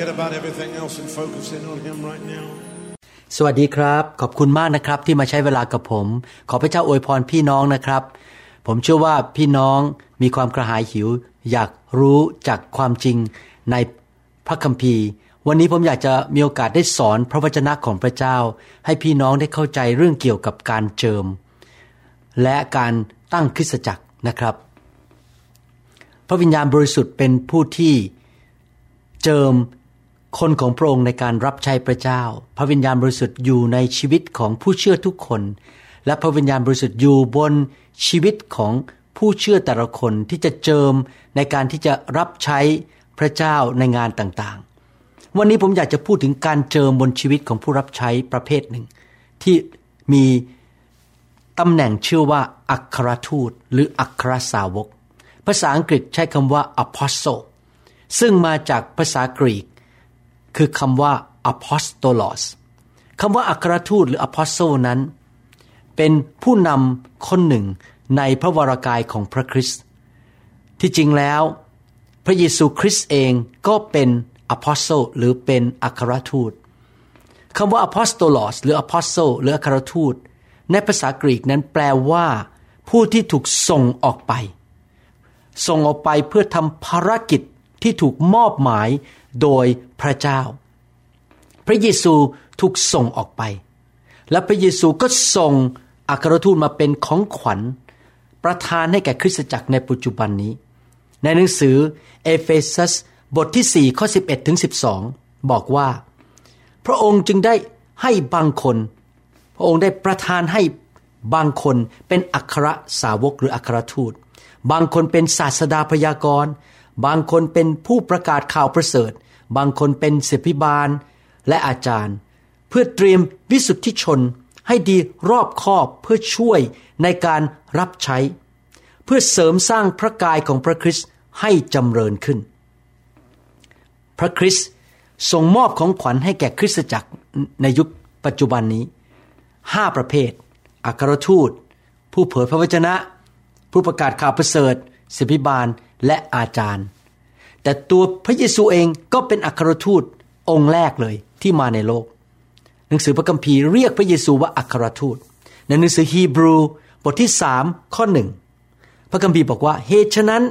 forget about everything else and focus in on Him right now. สวัสดีครับ ขอบคุณมากนะครับที่มาใช้เวลากับผม ขอพระเจ้าอวยพรพี่น้องนะครับ ผมเชื่อว่าพี่น้องมีความกระหายหิว อยากรู้จากความจริงในพระคัมภีร์ วันนี้ผมอยากจะมีโอกาสได้สอนพระวจนะของพระเจ้า ให้พี่น้องได้เข้าใจเรื่องเกี่ยวกับการเจิม และการตั้งคริสตจักรนะครับ พระวิญญาณบริสุทธิ์เป็นผู้ที่เจิม คนของพระองค์ในการรับใช้พระเจ้า พระวิญญาณบริสุทธิ์อยู่ในชีวิตของผู้เชื่อทุกคน และพระวิญญาณบริสุทธิ์อยู่บนชีวิตของผู้เชื่อแต่ละคนที่จะเจิมในการที่จะรับใช้พระเจ้าในงานต่างๆ วันนี้ผมอยากจะพูดถึงการเจิมบนชีวิตของผู้รับใช้ประเภทหนึ่ง ที่มีตำแหน่งชื่อว่าอัครทูต หรืออัครสาวก ภาษาอังกฤษใช้คำว่า apostle ซึ่งมาจากภาษากรีก คือคำว่า apostolos คำว่าอัครทูตหรือ apostle นั้น เป็นผู้นำคนหนึ่งในพระวรากายของพระคริสต์ที่จริงแล้ว พระเยซูคริสต์เองก็เป็น apostle หรือเป็นอัครทูตคำว่า apostolos หรือ apostle หรืออัครทูต ในภาษากรีกนั้นแปลว่า ผู้ที่ถูกส่งออกไป ส่งออกไปเพื่อทำภารกิจที่ถูกมอบหมาย โดยพระเจ้า พระเยซูถูกส่งออกไป และพระเยซูก็ส่งอัครทูตมาเป็นของขวัญ ประทานให้แก่คริสตจักรในปัจจุบันนี้ ในหนังสือเอเฟซัสบทที่ 4 ข้อ 11ถึง12 บอกว่า พระองค์จึงได้ให้บางคน พระองค์ได้ประทานให้บางคนเป็นอัครสาวกหรืออัครทูต บางคนเป็นศาสดาพยากรณ์ บางคนเป็นผู้ประกาศข่าวประเสริฐ บางคนเป็นศิพิบาลและอาจารย์ เพื่อเตรียมวิสุทธิชนให้ดีรอบคอบเพื่อช่วยในการรับใช้ เพื่อเสริมสร้างพระกายของพระคริสต์ให้จำเริญขึ้น พระคริสต์ทรงมอบของขวัญให้แก่คริสตจักรในยุคปัจจุบันนี้ห้าประเภท อัครทูต ผู้เผยพระวจนะ ผู้ประกาศข่าวประเสริฐ ศิพิบาลและอาจารย์ แต่ตัวพระเยซูเองก็เป็นอัครทูตองค์แรกเลยที่มาในโลก หนังสือพระคัมภีร์เรียกพระเยซูว่าอัครทูต ในหนังสือฮีบรูบทที่สามข้อหนึ่งพระคัมภีร์บอกว่าเหตุฉะนั้น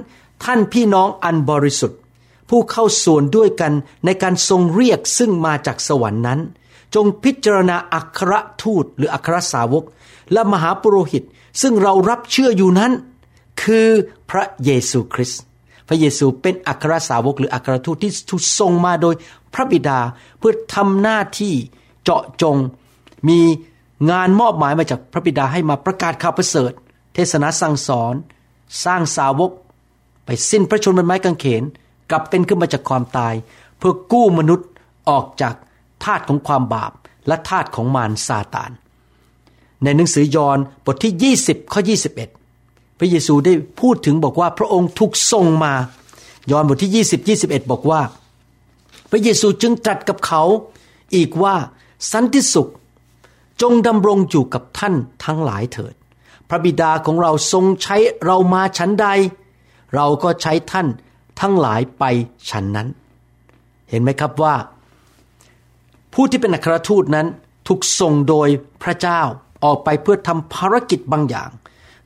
ท่านพี่น้องอันบริสุทธิ์ ผู้เข้าส่วนด้วยกันในการทรงเรียกซึ่งมาจากสวรรค์นั้น จงพิจารณาอัครทูตหรืออัครสาวก และมหาปุโรหิต ซึ่งเรารับเชื่ออยู่นั้น คือพระเยซูคริสต์พระเยซูเป็นอัครสาวกหรืออัครทูตที่ถูกทรงมาโดยพระบิดาเพื่อทำหน้าที่เจาะจง มีงานมอบหมายมาจากพระบิดาให้มาประกาศข่าวประเสริฐ เทศนาสั่งสอน สร้างสาวก ไปสิ้นพระชนม์บนไม้กางเขน กลับเป็นขึ้นมาจากความตาย เพื่อกู้มนุษย์ออกจากทาตของความบาปและทาตของมารซาตาน ในหนังสือยอห์นบทที่ 20 ข้อ 21 พระเยซูได้พูดถึงบอกว่าพระองค์ถูกส่งมา ยอห์นบทที่ 20 21 บอกว่า พระเยซูจึงตรัสกับเขาอีกว่าสันติสุข จงดำรงอยู่กับท่านทั้งหลายเถิด พระบิดาของเราทรงใช้เรามาชั้นใด เราก็ใช้ท่านทั้งหลายไปฉันนั้น เห็นไหมครับว่า ผู้ที่เป็นอัครทูตนั้นถูกส่งโดยพระเจ้าออกไปเพื่อทำภารกิจบางอย่าง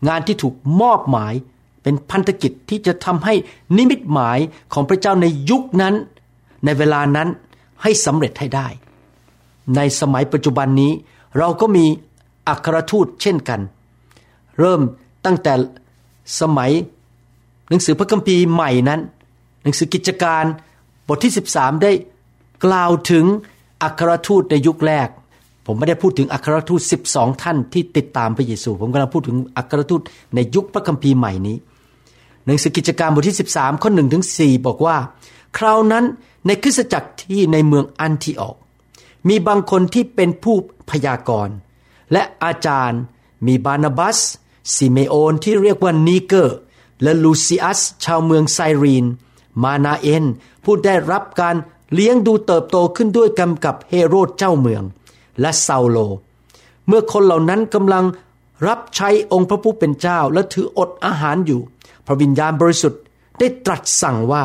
งานที่ถูกมอบหมายเป็นพันธกิจที่จะทำให้นิมิตหมายของพระเจ้าในยุคนั้น ในเวลานั้นให้สำเร็จให้ได้ ในสมัยปัจจุบันนี้ เราก็มีอัครทูตเช่นกัน เริ่มตั้งแต่สมัยหนังสือพระคัมภีร์ใหม่นั้น หนังสือกิจการบทที่ 13 ได้กล่าวถึงอัครทูตในยุคแรก ผมไม่ได้พูดถึงอัครทูต 12 ท่านที่ติดตามพระเยซู ผมกำลังพูดถึงอัครทูตในยุคพระคัมภีร์ใหม่นี้ หนังสือกิจการบทที่ 13 ข้อ1ถึง4บอกว่า คราวนั้นในคริสตจักรที่ในเมืองอันทิออก มีบางคนที่เป็นผู้พยากรณ์และอาจารย์มีบานาบัสซิเมโอนที่เรียกว่านีเกอร์ และลูซิอัส ชาวเมืองไซรีน มานาเอนผู้ได้รับการเลี้ยงดูเติบโตขึ้นด้วยกันกับเฮโรดเจ้าเมือง และเซาโล เมื่อคนเหล่านั้นกำลังรับใช้องค์พระผู้เป็นเจ้าและถืออดอาหารอยู่ พระวิญญาณบริสุทธิ์ได้ตรัสสั่งว่า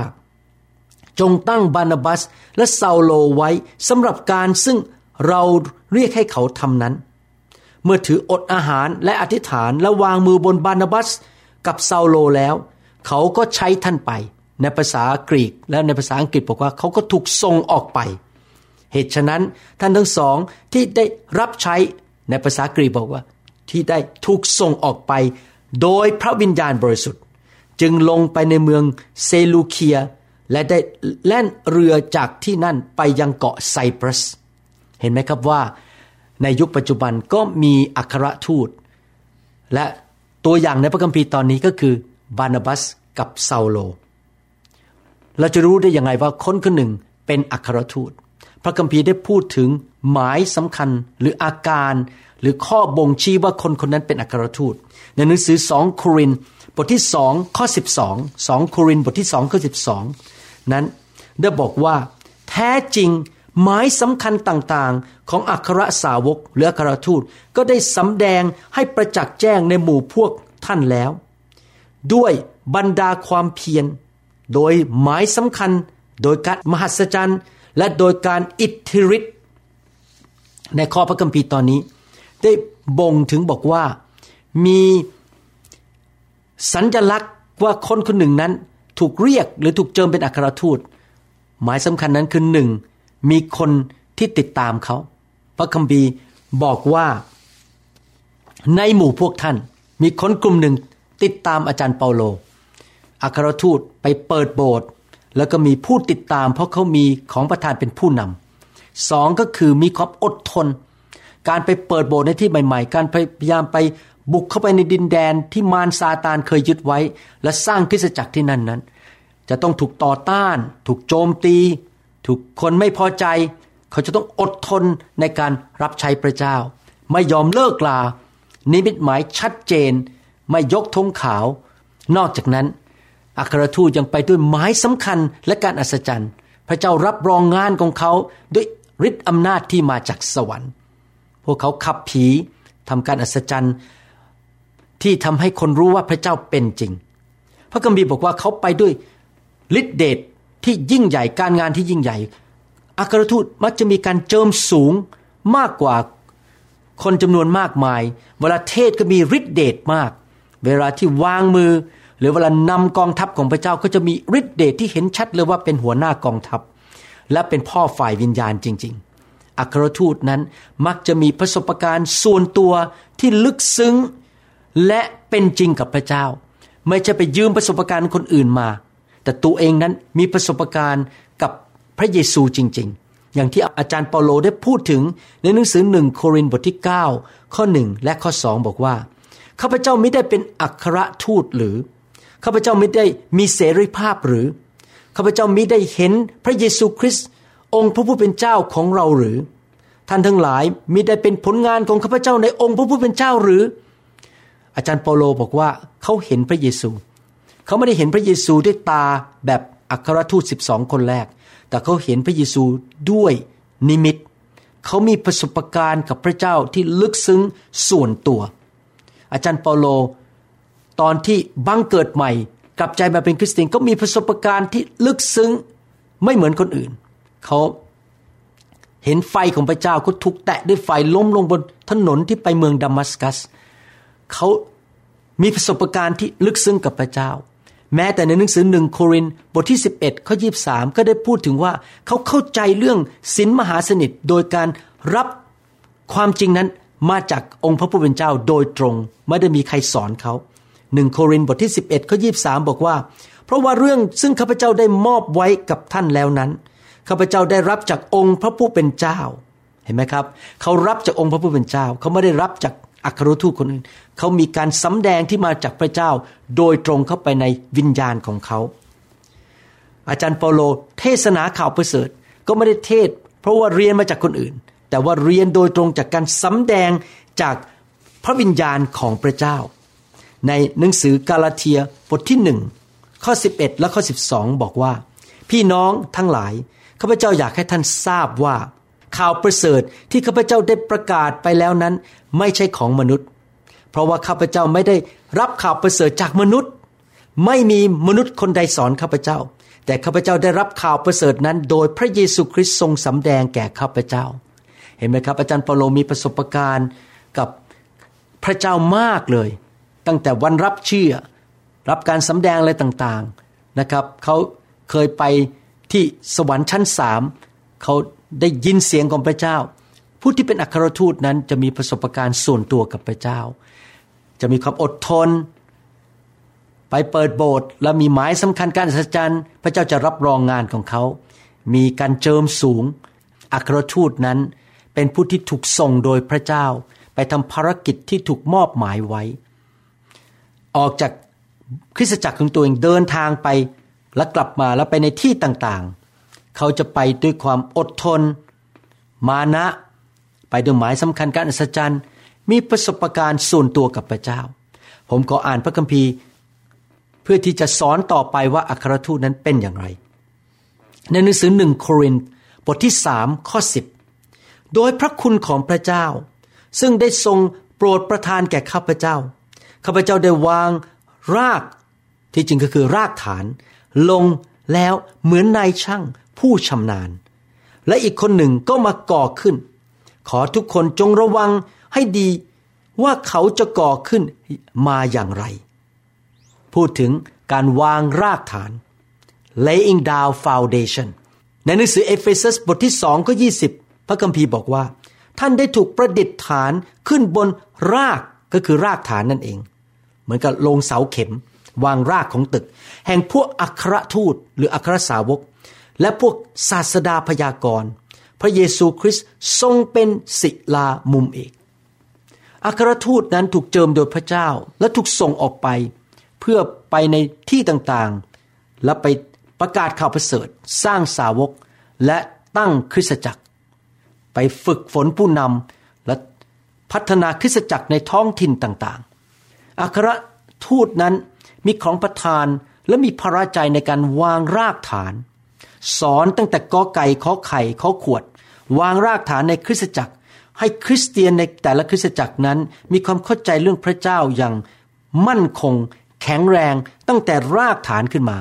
จงตั้งบารนาบัสและเซาโลไว้สำหรับการซึ่งเราเรียกให้เขาทำนั้น เมื่อถืออดอาหารและอธิษฐานและวางมือบนบานาบัสกับซาโลแล้ว เขาก็ใช้ท่านไป ในภาษากรีกและในภาษาอังกฤษบอกว่าเขาก็ถูกส่งออกไป เหตุฉะนั้นท่านทั้งสองที่ได้รับใช้ในภาษากรีกบอกว่า ที่ได้ถูกส่งออกไป โดยพระวิญญาณบริสุทธิ์ จึงลงไปในเมืองเซลูเคีย และได้แล่นเรือจากที่นั่นไปยังเกาะไซปรัส เห็นไหมครับว่า ในยุคปัจจุบันก็มีอัครทูต และตัวอย่างในพระคัมภีร์ตอนนี้ก็คือบานาบัสกับซาโล เราจะรู้ได้ยังไงว่าคนคนหนึ่งเป็นอัครทูต พระคัมภีร์ได้พูดถึงหมายสำคัญหรืออาการหรือข้อบ่งชี้ว่าคนคนนั้นเป็นอัครทูต ในหนังสือสองโครินบทที่สองข้อสิบสองสองโครินบทที่สองข้อสิบสองนั้นได้บอกว่า แท้จริงหมายสำคัญต่างๆ ของอัครสาวกหรืออัครทูตก็ได้สำแดงให้ประจักษ์แจ้งในหมู่พวกท่านแล้ว ด้วยบรรดาความเพียร โดยหมายสำคัญ โดยการมหัศจรรย์ และโดยการอิทธิฤทธิ์ในข้อพระคัมภีร์ตอนนี้ ได้บ่งถึงบอกว่ามีสัญญลักษณ์ว่าคนคนหนึ่งนั้นถูกเรียกหรือถูกเจิมเป็นอัครทูต หมายสำคัญนั้นคือหนึ่งมีคนที่ติดตามเขา พระคัมภีร์บอกว่าในหมู่พวกท่าน มีคนกลุ่มหนึ่งติดตามอาจารย์เปาโล อัครทูตไปเปิดโบสถ์ แล้วก็มีผู้ติดตาม เพราะเขามีของประธานเป็นผู้นำสองก็คือมีความอดทน การไปเปิดโบสถ์ในที่ใหม่ ๆ การพยายามไปบุกเข้าไปในดินแดนที่มารซาตานเคยยึดไว้ และสร้างคริสตจักรที่นั่นนั้น จะต้องถูกต่อต้าน ถูกโจมตี ถูกคนไม่พอใจ เขาจะต้องอดทนในการรับใช้พระเจ้า ไม่ยอมเลิกลา นิมิตหมายชัดเจน ไม่ยกธงขาว นอกจากนั้น อัครทูตยังไปด้วยหมายสำคัญและการอัศจรรย์ พระเจ้ารับรองงานของเขาด้วยฤทธิ์อำนาจที่มาจากสวรรค์ พวกเขาขับผีทำการอัศจรรย์ ที่ทำให้คนรู้ว่าพระเจ้าเป็นจริง พระกัมภีร์บอกว่าเขาไปด้วยฤทธิเดชที่ยิ่งใหญ่การงานที่ยิ่งใหญ่ อัครทูตมักจะมีการเจิมสูงมากกว่าคนจำนวนมากมาย เวลาเทศก็มีฤทธิเดชมาก เวลาที่วางมือ หรือเวลานำกองทัพของพระเจ้าก็จะมีฤทธิเดชที่เห็นชัดเลยว่าเป็นหัวหน้ากองทัพ และเป็นพ่อฝ่ายวิญญาณจริง ๆ อัครทูตนั้นมักจะมีประสบการณ์ส่วนตัวที่ลึกซึ้ง และเป็นจริงกับพระเจ้า ไม่ใช่ไปยืมประสบการณ์คนอื่นมา แต่ตัวเองนั้นมีประสบการณ์กับพระเยซูจริง ๆอย่างที่อาจารย์เปาโลได้พูดถึงในหนังสือหนึ่งโครินธ์บทที่ 9 ข้อ 1 และข้อ 2 บอกว่า ข้าพเจ้าไม่ได้เป็นอัครทูตหรือ ข้าพเจ้าไม่ได้มีเสรีภาพหรือข้าพเจ้ามิได้เห็นพระเยซูคริสต์องค์พระผู้เป็นเจ้าของเราหรือ ท่านทั้งหลายมิได้เป็นผลงานของข้าพเจ้าในองค์พระผู้เป็นเจ้าหรือ อาจารย์เปาโลบอกว่าเขาเห็นพระเยซู เขาไม่ได้เห็นพระเยซูด้วยตาแบบอัครทูตสิบองคนแรก แต่เขาเห็นพระเยซูด้วยนิมิต เขามีประสบการณ์กับพระเจ้าที่ลึกซึ้งส่วนตัว อาจารย์เปาโล ตอนที่บังเกิดใหม่กลับใจมาเป็นคริสเตียนก็มีประสบการณ์ที่ลึกซึ้งไม่เหมือนคนอื่น เขาเห็นไฟของพระเจ้าก็ถูกแตะด้วยไฟล้มลงบนถนนที่ไปเมืองดามัสกัส เขามีประสบการณ์ที่ลึกซึ้งกับพระเจ้า แม้แต่ในหนังสือหนึ่งโครินบทที่ 11ข้อ23 ก็ได้พูดถึงว่าเขาเข้าใจเรื่องศีลมหาสนิทโดยการรับความจริงนั้นมาจากองค์พระผู้เป็นเจ้าโดยตรง ไม่ได้มีใครสอนเขา หนึ่งโครินธ์บทที่ 11ข้อ23 บอกว่า เพราะว่าเรื่องซึ่งข้าพเจ้าได้มอบไว้กับท่านแล้วนั้นข้าพเจ้าได้รับจากองค์พระผู้เป็นเจ้า เห็นไหมครับ เขารับจากองค์พระผู้เป็นเจ้า เขาไม่ได้รับจากอัครทูตคนอื่นเขามีการสำแดงที่มาจากพระเจ้า โดยตรงเข้าไปในวิญญาณของเขา อาจารย์เปโลเทศนาข่าวประเสริฐก็ไม่ได้เทศ เพราะว่าเรียนมาจากคนอื่น แต่ว่าเรียนโดยตรงจากการสำแดงจากพระวิญญาณของพระเจ้า ในหนังสือกาลาเทียบทที่หนึ่งข้อ 11 และข้อ 12 บอกว่า พี่น้องทั้งหลายข้าพเจ้าอยากให้ท่านทราบว่า ข่าวประเสริฐที่ข้าพเจ้าได้ประกาศไปแล้วนั้น ไม่ใช่ของมนุษย์ เพราะว่าข้าพเจ้าไม่ได้รับข่าวประเสริฐจากมนุษย์ ไม่มีมนุษย์คนใดสอนข้าพเจ้า แต่ข้าพเจ้าได้รับข่าวประเสริฐนั้น โดยพระเยซูคริสต์ทรงสำแดงแก่ข้าพเจ้า เห็นไหมครับอาจารย์เปโลมีประสบการณ์กับพระเจ้ามากเลย ตั้งแต่วันรับเชื่อ รับการสำแดงอะไรต่างๆนะครับเขาเคยไปที่สวรรค์ชั้นสามเขาได้ยินเสียงของพระเจ้า ผู้ที่เป็นอัครทูตนั้นจะมีประสบการณ์ส่วนตัวกับพระเจ้า จะมีความอดทน ไปเปิดโบสถ์และมีหมายสำคัญการอัศจรรย์พระเจ้าจะรับรองงานของเขา มีการเจิมสูงอัครทูตนั้นเป็นผู้ที่ถูกส่งโดยพระเจ้า ไปทำภารกิจที่ถูกมอบหมายไว้ ออกจากคริสตจักรของตัวเองเดินทางไปแล้วกลับมาแล้วไปในที่ต่างๆ เขาจะไปด้วยความอดทน มานะ ไปด้วยหมายสำคัญการอัศจรรย์มีประสบการณ์ส่วนตัวกับพระเจ้า ผมก็อ่านพระคัมภีร์ เพื่อที่จะสอนต่อไปว่าอัครทูตนั้นเป็นอย่างไร ในหนังสือหนึ่งโครินบทที่สามข้อสิบโดยพระคุณของพระเจ้า ซึ่งได้ทรงโปรดประทานแก่ข้าพเจ้า ข้าพเจ้าได้วางรากที่จริงก็คือรากฐาน ลงแล้วเหมือนนายช่างผู้ชำนาญ และอีกคนหนึ่งก็มาก่อขึ้น ขอทุกคนจงระวังให้ดีว่าเขาจะก่อขึ้นมาอย่างไร พูดถึงการวางรากฐาน laying down foundation ในหนังสือเอเฟซัสบทที่สองก็ยี่สิบพระคัมภีร์บอกว่า ท่านได้ถูกประดิษฐานขึ้นบนราก ก็คือรากฐานนั่นเอง เหมือนกับลงเสาเข็ม วางรากของตึก แห่งพวกอัครทูตหรืออัครสาวก และพวกศาสดาพยากรณ์พระเยซูคริสต์ทรงเป็นศิลามุมเอกอัครทูตนั้นถูกเจิมโดยพระเจ้าและถูกส่งออกไป เพื่อไปในที่ต่างๆ และไปประกาศข่าวประเสริฐ สร้างสาวกและตั้งคริสตจักร ไปฝึกฝนผู้นำ พัฒนาคริสตจักรในท้องถิ่นต่างๆ อัครทูตนั้นมีของประทานและมีพระราใจในการวางรากฐาน สอนตั้งแต่กอไก่ขอไข่ขอขวด วางรากฐานในคริสตจักร ให้คริสเตียนในแต่ละคริสตจักรนั้นมีความเข้าใจเรื่องพระเจ้าอย่างมั่นคง แข็งแรงตั้งแต่รากฐานขึ้นมา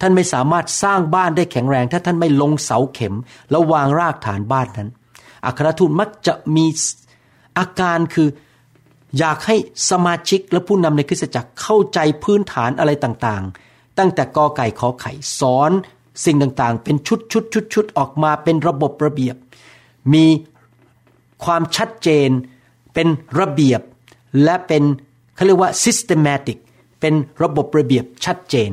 ท่านไม่สามารถสร้างบ้านได้แข็งแรง ถ้าท่านไม่ลงเสาเข็ม แล้ววางรากฐานบ้านนั้นอัครทูตมักจะมี อาการคืออยากให้สมาชิกและผู้นำในคริสตจักรเข้าใจพื้นฐานอะไรต่างๆ ตั้งแต่กอไก่ขอไข่สอน สิ่งต่างๆ เป็นชุดชุดชุดชุดออกมาเป็นระบบระเบียบ มีความชัดเจน เป็นระเบียบ และเป็นเขาเรียกว่า systematic เป็นระบบระเบียบชัดเจน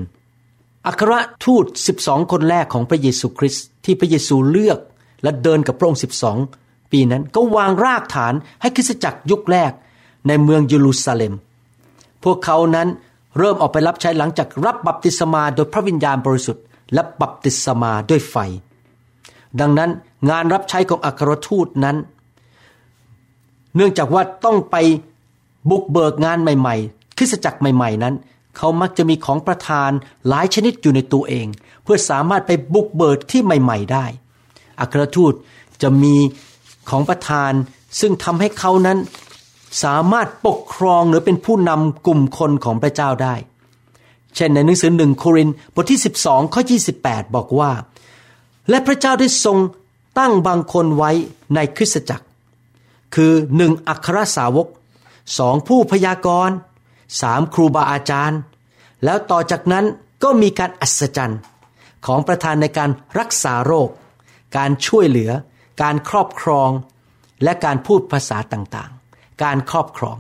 อัครทูต 12 คนแรกของพระเยซูคริสต์ที่พระเยซูเลือกและเดินกับพระองค์ 12 ปีนั้นก็วางรากฐานให้คริสตจักรยุคแรกในเมืองเยรูซาเล็ม พวกเขานั้นเริ่มออกไปรับใช้หลังจากรับบัพติศมาโดยพระวิญญาณบริสุทธิ์และบัพติศมาด้วยไฟ ดังนั้นงานรับใช้ของอัครทูตนั้น เนื่องจากว่าต้องไปบุกเบิกงานใหม่ๆ คริสตจักรใหม่ๆนั้น เขามักจะมีของประทานหลายชนิดอยู่ในตัวเอง เพื่อสามารถไปบุกเบิกที่ใหม่ ๆ ได้ อัครทูตจะมี ของประทาน ซึ่งทำให้เขานั้นสามารถปกครองหรือเป็นผู้นำกลุ่มคนของพระเจ้าได้ เช่นในหนังสือหนึ่งโครินบทที่ 12 ข้อ 28 บอกว่า และพระเจ้าได้ทรงตั้งบางคนไว้ในคริสตจักร คือหนึ่งอัครสาวกสองผู้พยากรณ์สามครูบาอาจารย์ แล้วต่อจากนั้นก็มีการอัศจรรย์ของประธานในการรักษาโรค การช่วยเหลือ การครอบครอง และการพูดภาษาต่างๆ การครอบครอง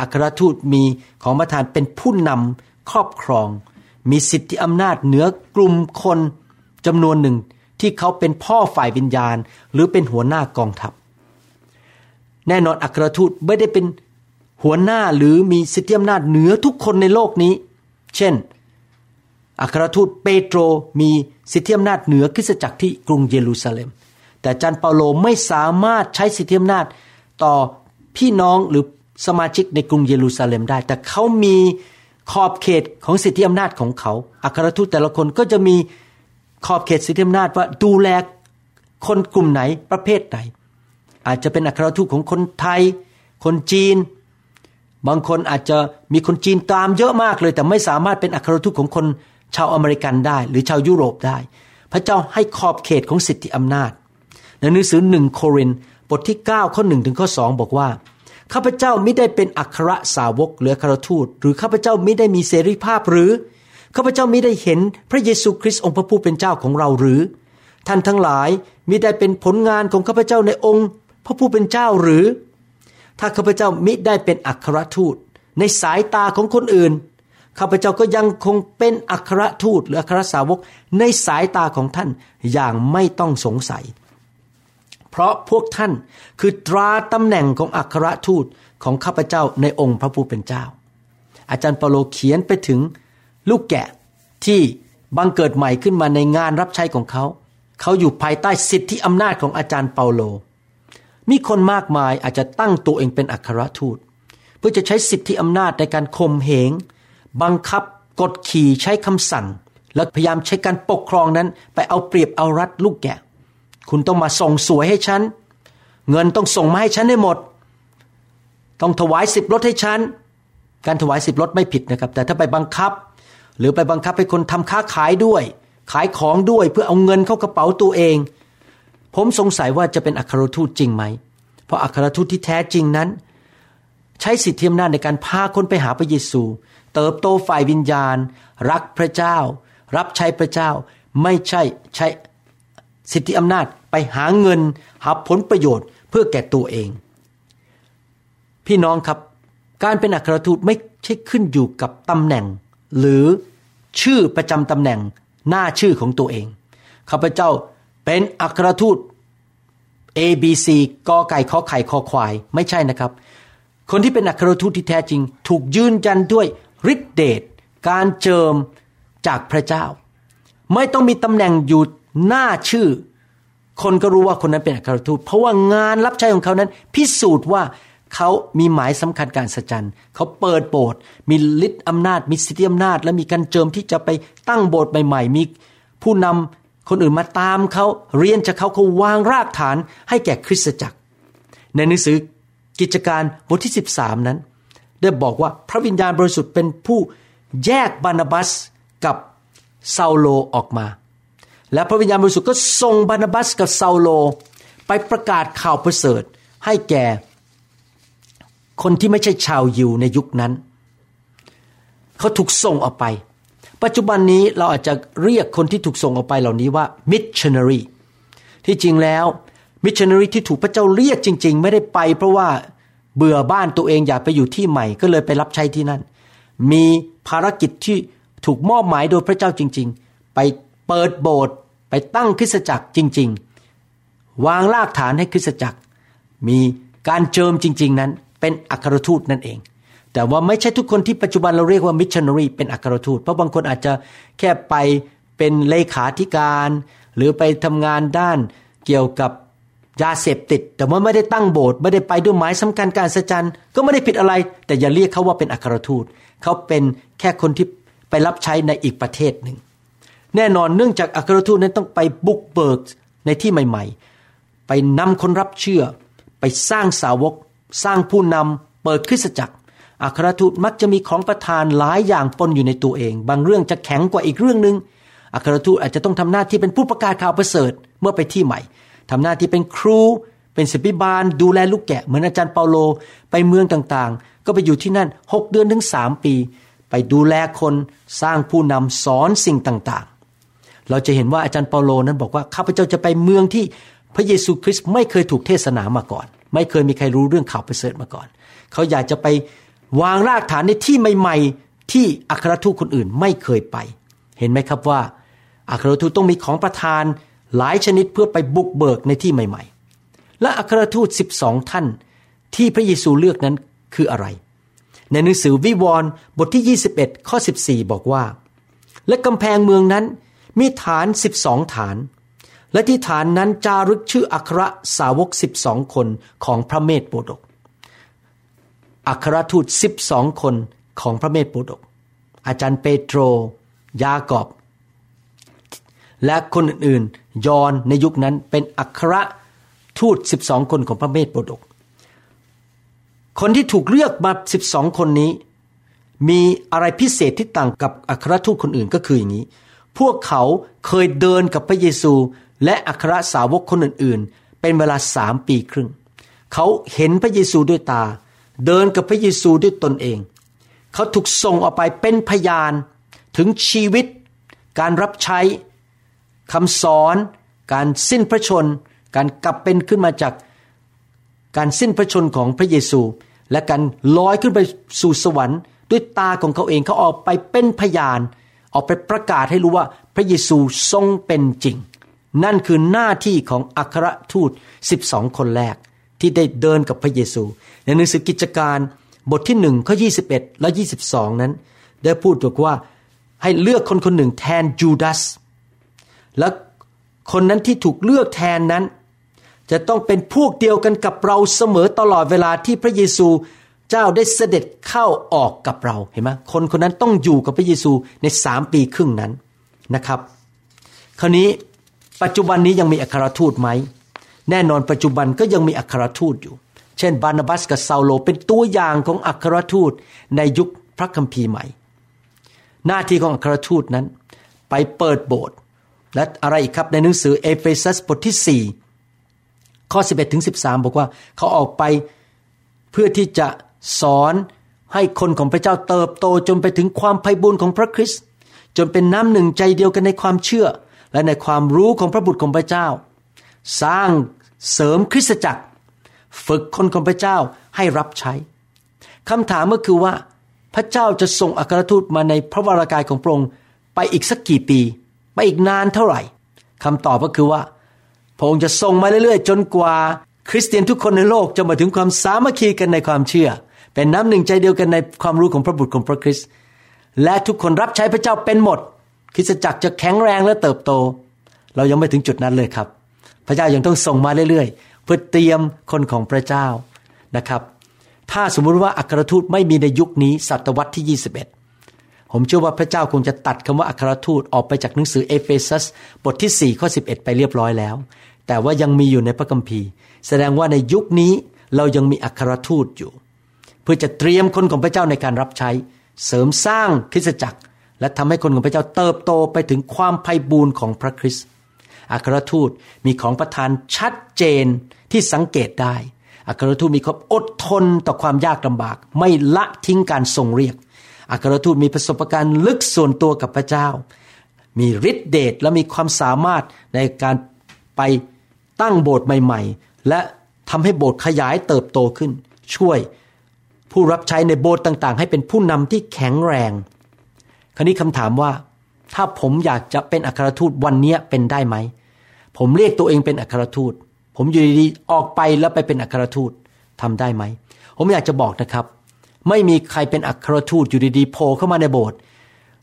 อัครทูตมีของประธานเป็นผู้นำครอบครอง มีสิทธิอำนาจเหนือกลุ่มคนจำนวนหนึ่งที่เขาเป็นพ่อฝ่ายวิญญาณ หรือเป็นหัวหน้ากองทัพ แน่นอนอัครทูตไม่ได้เป็นหัวหน้าหรือมีสิทธิอำนาจเหนือทุกคนในโลกนี้ เช่น อัครทูตเปโตรมีสิทธิอำนาจเหนือคริสตจักรที่กรุงเยรูซาเล็ม แต่จันเปาโลไม่สามารถใช้สิทธิอำนาจต่อพี่น้องหรือสมาชิกในกรุงเยรูซาเล็มได้ แต่เขามีขอบเขตของสิทธิอำนาจของเขา อัครทูตแต่ละคนก็จะมีขอบเขตสิทธิอำนาจว่าดูแลคนกลุ่มไหนประเภทไหน อาจจะเป็นอัครทูตของคนไทย คนจีน บางคนอาจจะมีคนจีนตามเยอะมากเลย แต่ไม่สามารถเป็นอัครทูตของคนชาวอเมริกันได้ หรือชาวยุโรปได้ พระเจ้าให้ขอบเขตของสิทธิอำนาจ ในหนังสือหนึ่งโครินบทที่ 9 ข้อ1ถึงข้อ2บอกว่าข้าพเจ้าไม่ได้เป็นอัครสาวกหรืออัครทูต หรือข้าพเจ้าไม่ได้มีเสรีภาพหรือข้าพเจ้าไมิได้เห็นพระเยซูคริสต์องค์พระผู้เป็นเจ้าของเราหรือ ท่านทั้งหลายมิได้เป็นผลงานของข้าพเจ้าในองค์ พระผู้เป็นเจ้าหรือ ถ้าข้าพเจ้ามิได้เป็นอัครทูต ในสายตาของคนอื่นข้าพเจ้าก็ยังคงเป็นอัครทูตหรืออัครสาวกในสายตาของท่านอย่างไม่ต้องสงสัย เพราะพวกท่านคือตราตำแหน่งของอัครทูตของข้าพเจ้าในองค์พระผู้เป็นเจ้า อาจารย์เปโลเขียนไปถึงลูกแกะที่บังเกิดใหม่ขึ้นมาในงานรับใช้ของเขา เขาอยู่ภายใต้สิทธิอำนาจของอาจารย์เปาโล มีคนมากมายอาจจะตั้งตัวเองเป็นอัครทูต เพื่อจะใช้สิทธิอำนาจในการข่มเหง บังคับกดขี่ใช้คำสั่ง และพยายามใช้การปกครองนั้นไปเอาเปรียบเอารัดลูกแกะ คุณต้องมาส่งสวยให้ฉัน เงินต้องส่งมาให้ฉันให้หมด ต้องถวายสิบรถให้ฉัน การถวายสิบรถไม่ผิดนะครับ แต่ถ้าไปบังคับ หรือไปบังคับให้คนทำค้าขายด้วย ขายของด้วยเพื่อเอาเงินเข้ากระเป๋าตัวเอง ผมสงสัยว่าจะเป็นอัครทูตจริงไหม เพราะอัครทูตที่แท้จริงนั้น ใช้สิทธิอำนาจในการพาคนไปหาพระเยซู เติบโตฝ่ายวิญญาณ รักพระเจ้า รับใช้พระเจ้า ไม่ใช่ใช้สิทธิอำนาจ ไปหาเงินหาผลประโยชน์เพื่อแก่ตัวเอง พี่น้องครับการเป็นอัครทูตไม่ใช่ขึ้นอยู่กับตำแหน่ง หรือชื่อประจำตำแหน่งหน้าชื่อของตัวเองข้าพเจ้าเป็นอัครทูต A B C กอไก่ขอไข่คอควาย ไม่ใช่นะครับ คนที่เป็นอัครทูตที่แท้จริง ถูกยืนยันด้วยฤทธิเดชการเจิมจากพระเจ้า ไม่ต้องมีตำแหน่งอยู่หน้าชื่อ คนก็รู้ว่าคนนั้นเป็นอัครทูตเพราะว่างานรับใช้ของเขานั้น พิสูจน์ว่าเขามีหมายสำคัญการสัจจันเขาเปิดโบสถ์มีฤทธิ์อำนาจ มีสิทธิอำนาจ และมีการเจิมที่จะไปตั้งโบสถ์ใหม่ๆ มีผู้นำคนอื่นมาตามเขาเรียนจากเขาเขาวางรากฐานให้แก่คริสตจักร ในหนังสือกิจการบทที่ 13 นั้น ได้บอกว่าพระวิญญาณบริสุทธิ์เป็นผู้แยกบานาบัสกับซาโลออกมา และพระวิญญาณบริสุทธิ์ก็ส่งบานาบัสกับซาโล ไปประกาศข่าวประเสริฐให้แก่ คนที่ไม่ใช่ชาวยิวในยุคนั้น เขาถูกส่งออกไป ปัจจุบันนี้เราอาจจะเรียกคนที่ถูกส่งออกไปเหล่านี้ว่า missionary ที่จริงแล้ว missionary ที่ถูกพระเจ้าเรียกจริง ๆ ไม่ได้ไปเพราะว่าเบื่อบ้านตัวเองอยากไปอยู่ที่ใหม่ก็เลยไปรับใช้ที่นั่น มีภารกิจที่ถูกมอบหมายโดยพระเจ้าจริง ๆ ไป เปิดโบสถ์ไปตั้งคริสตจักรจริง ๆ วางรากฐานให้คริสตจักร มีการเจิมจริง ๆ นั้น เป็นอัครทูตนั่นเอง แต่ว่าไม่ใช่ทุกคนที่ปัจจุบันเราเรียกว่ามิชชันนารีเป็นอัครทูต เพราะบางคนอาจจะแค่ไปเป็นเลขาธิการ หรือไปทำงานด้านเกี่ยวกับยาเสพติด แต่ว่าไม่ได้ตั้งโบสถ์ไม่ได้ไปด้วยหมายสำคัญการสัจจันก็ไม่ได้ผิดอะไร แต่อย่าเรียกเขาว่าเป็นอัครทูต เขาเป็นแค่คนที่ไปรับใช้ในอีกประเทศหนึ่ง แน่นอนเนื่องจากอัครทูตนั้นต้องไปบุกเบิกในที่ใหม่ ๆ ไปนำคนรับเชื่อ ไปสร้างสาวก สร้างผู้นำเปิดคริสตจักรอัครทูตมักจะมีของประทานหลายอย่างปนอยู่ในตัวเอง บางเรื่องจะแข็งกว่าอีกเรื่องหนึง่งอัครทูตอาจจะต้องทำหน้าที่เป็นผู้ประกาศข่าวประเสริฐเมื่อไปที่ใหม่ทำหน้าที่เป็นครู เป็นศิบิบาล ดูแลลูกแกะเหมือนอาจารย์เปาโล ไปเมืองต่างๆ ก็ไปอยู่ที่นั่นหกเดือนถึงสามปี ไปดูแลคนสร้างผู้นำสอนสิ่งต่างๆ เราจะเห็นว่าอาจารย์เปาโลนั้นบอกว่าข้าพเจ้าจะไปเมืองที่พระเยซูคริสต์ไม่เคยถูกเทศนามาก่อน ไม่เคยมีใครรู้เรื่องข่าวประเสริฐมาก่อน เขาอยากจะไปวางรากฐานในที่ใหม่ ๆ ที่อัครทูตคนอื่นไม่เคยไป เห็นไหมครับว่าอัครทูตต้องมีของประทานหลายชนิดเพื่อไปบุกเบิกในที่ใหม่ ๆ และอัครทูต 12 ท่าน ที่พระเยซูเลือกนั้นคืออะไร ในหนังสือวิวรณ์บทที่ 21 ข้อ 14 บอกว่า และกำแพงเมืองนั้น มีฐาน 12 ฐาน และที่ฐานนั้นจารึกชื่ออัครสาวก 12 คนของพระเมธโปดก อัครทูต 12 คนของพระเมธโปดก อาจารย์เปโตร ยากอบ และคนอื่นๆ ยอนในยุคนั้นเป็นอัครทูต 12 คนของพระเมธโปดก คนที่ถูกเลือกมา 12 คนนี้ มีอะไรพิเศษที่ต่างกับอัครทูตคนอื่นก็คืออย่างนี้ พวกเขาเคยเดินกับพระเยซู และอัครสาวกคนอื่นๆ เป็นเวลาสามปีครึ่ง เขาเห็นพระเยซูด้วยตา เดินกับพระเยซูด้วยตนเอง เขาถูกส่งออกไปเป็นพยานถึงชีวิต การรับใช้คำสอน การสิ้นพระชน การกลับเป็นขึ้นมาจากการสิ้นพระชนของพระเยซู และการลอยขึ้นไปสู่สวรรค์ ด้วยตาของเขาเองเขาออกไปเป็นพยาน ออกไปประกาศให้รู้ว่าพระเยซูทรงเป็นจริง นั่นคือหน้าที่ของอัครทูต 12 คนแรกที่ได้เดินกับพระเยซู ในหนังสือกิจการบทที่หนึ่งข้อ21 และ 22 นั้น ได้พูดบอกว่าให้เลือกคนคนหนึ่งแทนจูดาสและคนนั้นที่ถูกเลือกแทนนั้น จะต้องเป็นพวกเดียวกันกับเราเสมอตลอดเวลาที่พระเยซู เจ้าได้เสด็จเข้าออกกับเราเห็นไหมคนคนนั้นต้องอยู่กับพระเยซูในสามปีครึ่งนั้นนะครับ คราวนี้ปัจจุบันนี้ยังมีอัครทูตไหม แน่นอนปัจจุบันก็ยังมีอัครทูตอยู่ เช่น บานาบัสกับซาโลเป็นตัวอย่างของอัครทูตในยุคพระคัมภีร์ใหม่ หน้าที่ของอัครทูตนั้น ไปเปิดโบสถ์และอะไรอีกครับในหนังสือเอเฟซัสบทที่ 4 ข้อ 11ถึง13 บอกว่า เขาออกไปเพื่อที่จะ สอนให้คนของพระเจ้าเติบโตจนไปถึงความไพบูลย์ของพระคริสต์จนเป็นน้ำหนึ่งใจเดียวกันในความเชื่อ และในความรู้ของพระบุตรของพระเจ้า สร้างเสริมคริสตจักร ฝึกคนของพระเจ้าให้รับใช้คำถามก็คือว่า พระเจ้าจะส่งอัครทูตมาในพระวรากายของพระองค์ไปอีกสักกี่ปี ไปอีกนานเท่าไหร่คำตอบก็คือว่า พระองค์จะส่งมาเรื่อยๆ จนกว่า คริสเตียนทุกคนในโลกจะมาถึงความสามัคคีกันในความเชื่อ เป็นน้ำหนึ่งใจเดียวกันในความรู้ของพระบุตรของพระคริสต์และทุกคนรับใช้พระเจ้าเป็นหมดคริสตจักรจะแข็งแรงและเติบโต เรายังไม่ถึงจุดนั้นเลยครับ พระเจ้ายังต้องส่งมาเรื่อยๆ เพื่อเตรียมคนของพระเจ้านะครับ ถ้าสมมุติว่าอัครทูตไม่มีในยุคนี้ศตวรรษที่ 21 ผมเชื่อว่าพระเจ้าคงจะตัดคำว่าอัครทูตออกไปจากหนังสือเอเฟซัสบทที่ 4 ข้อ 11 ไปเรียบร้อยแล้ว แต่ว่ายังมีอยู่ในพระคัมภีร์ แสดงว่าในยุคนี้เรายังมีอัครทูตอยู่ พื่อจะเตรียมคนของพระเจ้าในการรับใช้ เสริมสร้างคริสตจักร และทำให้คนของพระเจ้าเติบโตไปถึงความไพ่บูรณ์ของพระคริสต์อัครทูตมีของประทานชัดเจนที่สังเกตได้ อัครทูตมีความอดทนต่อความยากลำบาก ไม่ละทิ้งการทรงเรียก อัครทูตมีประสบการณ์ลึกส่วนตัวกับพระเจ้า มีฤทธิเดชและมีความสามารถในการไปตั้งโบสถ์ใหม่ ๆ และทำให้โบสถ์ขยายเติบโตขึ้น ช่วย ผู้รับใช้ในโบสถ์ต่างๆ ให้เป็นผู้นำที่แข็งแรง คราวนี้คำถามว่า ถ้าผมอยากจะเป็นอัครทูตวันนี้เป็นได้ไหม ผมเรียกตัวเองเป็นอัครทูต ผมอยู่ดีๆออกไปแล้วไปเป็นอัครทูตทำได้ไหม ผมอยากจะบอกนะครับ ไม่มีใครเป็นอัครทูตอยู่ดีๆโผล่เข้ามาในโบสถ์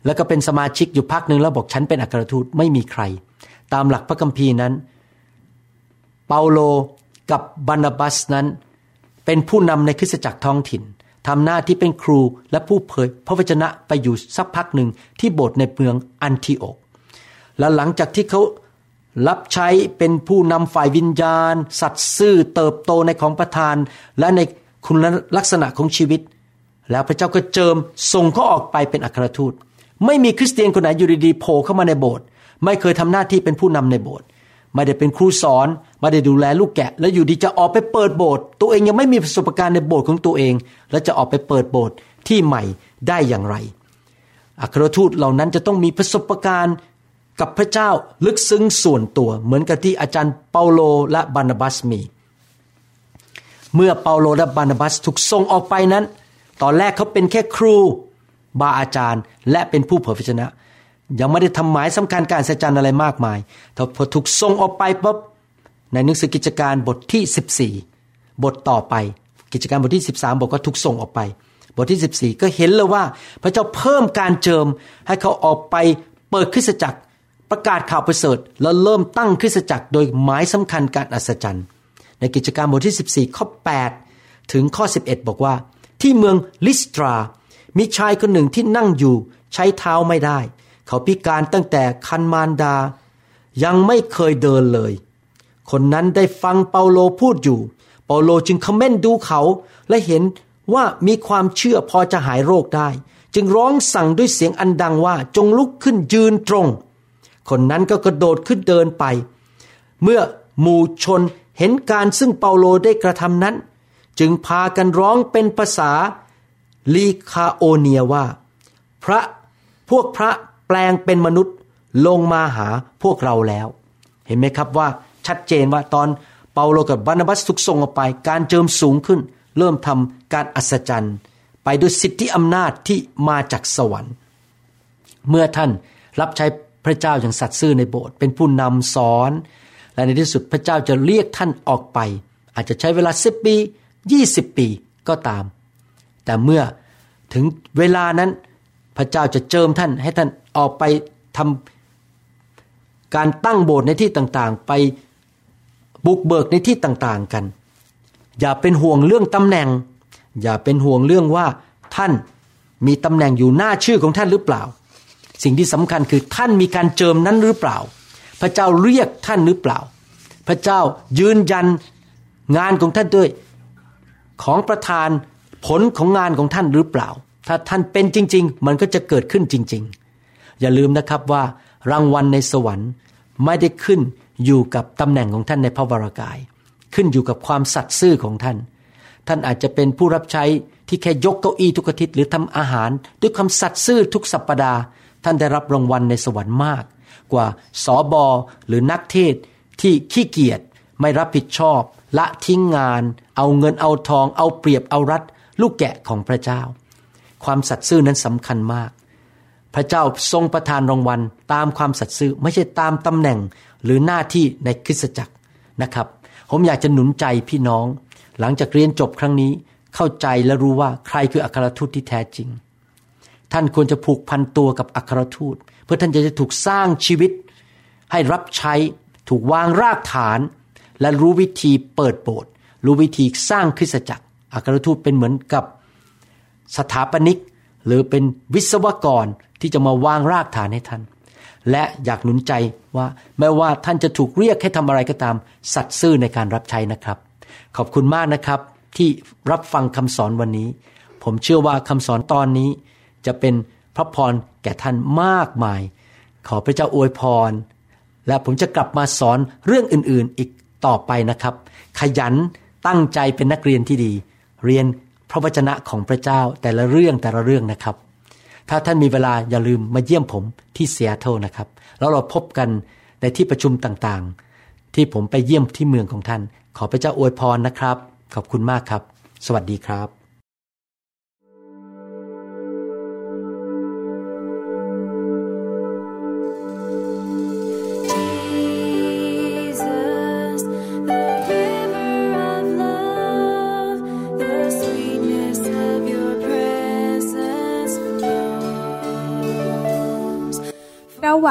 แล้วก็เป็นสมาชิกอยู่พักหนึ่งแล้วบอกฉันเป็นอัครทูตไม่มีใคร ตามหลักพระคัมภีร์นั้น เปาโลกับบานาบัสนั้น เป็นผู้นำในคริสตจักรท้องถิ่น ทำหน้าที่เป็นครูและผู้เผยพระวจนะไปอยู่สักพักหนึ่งที่โบสถ์ในเมืองอันทิโอกและหลังจากที่เขารับใช้เป็นผู้นำฝ่ายวิญญาณ สัตว์ซื่อเติบโตในของประทาน และในคุณลักษณะของชีวิต แล้วพระเจ้าก็เจิมส่งเขาออกไปเป็นอัครทูต ไม่มีคริสเตียนคนไหนอยู่ดีๆโผล่เข้ามาในโบสถ์ไม่เคยทำหน้าที่เป็นผู้นำในโบสถ์ ไม่ได้เป็นครูสอนไม่ได้ดูแลลูกแกะ แล้วอยู่ดีจะออกไปเปิดโบสถ์ตัวเองยังไม่มีประสบการณ์ในโบสถ์ของตัวเอง แล้วจะออกไปเปิดโบสถ์ที่ใหม่ได้อย่างไรอัครทูตเหล่านั้นจะต้องมีประสบการณ์กับพระเจ้าลึกซึ้งส่วนตัว เหมือนกับที่อาจารย์เปาโลและบานาบัสมี เมื่อเปาโลและบานาบัสถูกส่งออกไปนั้น ตอนแรกเขาเป็นแค่ครูบาอาจารย์ และเป็นผู้เผยพระชนะ ยังไม่ได้ทำหมายสำคัญการสัจจันอะไรมากมายแต่พอถูกส่งออกไปปุ๊บในหนังสือกิจการบทที่ 14 บทต่อไป กิจการบทที่ 13 บอกว่าถูกส่งออกไป บทที่ 14 ก็เห็นเลยว่า พระเจ้าเพิ่มการเจิมให้เขาออกไปเปิดคริสตจักรประกาศข่าวประเสริฐแล้วเริ่มตั้งคริสตจักรโดยหมายสำคัญการอัศจรรย์ ในกิจการบทที่ 14 ข้อ 8 ถึงข้อ 11 บอกว่า ที่เมืองลิสตรา มีชายคนหนึ่งที่นั่งอยู่ใช้เท้าไม่ได้ เขาพิการตั้งแต่คันมารดา ยังไม่เคยเดินเลย คนนั้นได้ฟังเปาโลพูดอยู่ เปาโลจึงคอมเมนต์ดูเขาและเห็นว่ามีความเชื่อพอจะหายโรคได้ จึงร้องสั่งด้วยเสียงอันดังว่าจงลุกขึ้นยืนตรง คนนั้นก็กระโดดขึ้นเดินไป เมื่อหมู่ชนเห็นการซึ่งเปาโลได้กระทำนั้น จึงพากันร้องเป็นภาษาลีคาโอเนียว่า พระพวกพระ แปลงเป็นมนุษย์ลงมาหาพวกเราแล้ว เห็นไหมครับว่าชัดเจนว่าตอนเปาโลกับบานาบัสถูกส่งออกไป การเจิมสูงขึ้น เริ่มทำการอัศจรรย์ ไปด้วยสิทธิอำนาจที่มาจากสวรรค์ เมื่อท่านรับใช้พระเจ้าอย่างสัตย์ซื่อในโบสถ์เป็นผู้นำสอน และในที่สุดพระเจ้าจะเรียกท่านออกไป อาจจะใช้เวลาสิบปียี่สิบปีก็ตาม แต่เมื่อถึงเวลานั้น พระเจ้าจะเจิมท่านให้ท่านออกไปทำการตั้งโบสถ์ในที่ต่างๆ ไปบุกเบิกในที่ต่างๆกัน อย่าเป็นห่วงเรื่องตำแหน่ง อย่าเป็นห่วงเรื่องว่าท่านมีตำแหน่งอยู่หน้าชื่อของท่านหรือเปล่า สิ่งที่สำคัญคือท่านมีการเจิมนั้นหรือเปล่า พระเจ้าเรียกท่านหรือเปล่า พระเจ้ายืนยันงานของท่านด้วย ของประธานผลของงานของท่านหรือเปล่า ถ้าท่านเป็นจริง ๆ มันก็จะเกิดขึ้นจริง ๆ อย่าลืมนะครับว่ารางวัลในสวรรค์ไม่ได้ขึ้นอยู่กับตำแหน่งของท่านในพระวรากาย ขึ้นอยู่กับความสัตย์ซื่อของท่าน ท่านอาจจะเป็นผู้รับใช้ที่แค่ยกเก้าอี้ทุกอาทิตย์หรือทำอาหาร ด้วยความสัตย์ซื่อทุกสัปปดาห์ ท่านได้รับรางวัลในสวรรค์มาก กว่าสอบอหรือนักเทศที่ขี้เกียจไม่รับผิดชอบ ละทิ้งงาน เอาเงินเอาทอง เอาเปรียบเอารัด ลูกแกะของพระเจ้า ความสัตย์ซื่อนั้นสำคัญมาก พระเจ้าทรงประทานรางวัลตามความสัตย์ซื่อไม่ใช่ตามตำแหน่งหรือหน้าที่ในคริสตจักรนะครับ ผมอยากจะหนุนใจพี่น้อง หลังจากเรียนจบครั้งนี้เข้าใจและรู้ว่าใครคืออัครทูตที่แท้จริง ท่านควรจะผูกพันตัวกับอัครทูต เพื่อท่านจะถูกสร้างชีวิต ให้รับใช้ถูกวางรากฐาน และรู้วิธีเปิดโบสถ์รู้วิธีสร้างคริสตจักรอัครทูตเป็นเหมือนกับ สถาปนิก หรือเป็นวิศวกรที่จะมาวางรากฐานให้ท่าน และอยากหนุนใจว่าแม้ว่าท่านจะถูกเรียกให้ทำอะไรก็ตาม สัตย์ซื่อในการรับใช้นะครับ ขอบคุณมากนะครับที่รับฟังคำสอนวันนี้ ผมเชื่อว่าคำสอนตอนนี้ จะเป็นพระพรแก่ท่านมากมาย ขอพระเจ้าอวยพร และผมจะกลับมาสอนเรื่องอื่นๆอีกต่อไปนะครับ ขยันตั้งใจเป็นนักเรียนที่ดี เรียน ระวจนะของพระเจ้าแต่ละเรื่องแต่ละเรื่องนะครับ ถ้าท่านมีเวลาอย่าลืมมาเยี่ยมผมที่เซียโตนะครับ แล้วเราพบกันในที่ประชุมต่างๆ ที่ผมไปเยี่ยมที่เมืองของท่าน ขอพระเจ้าอวยพรนะครับ ขอบคุณมากครับ สวัสดีครับ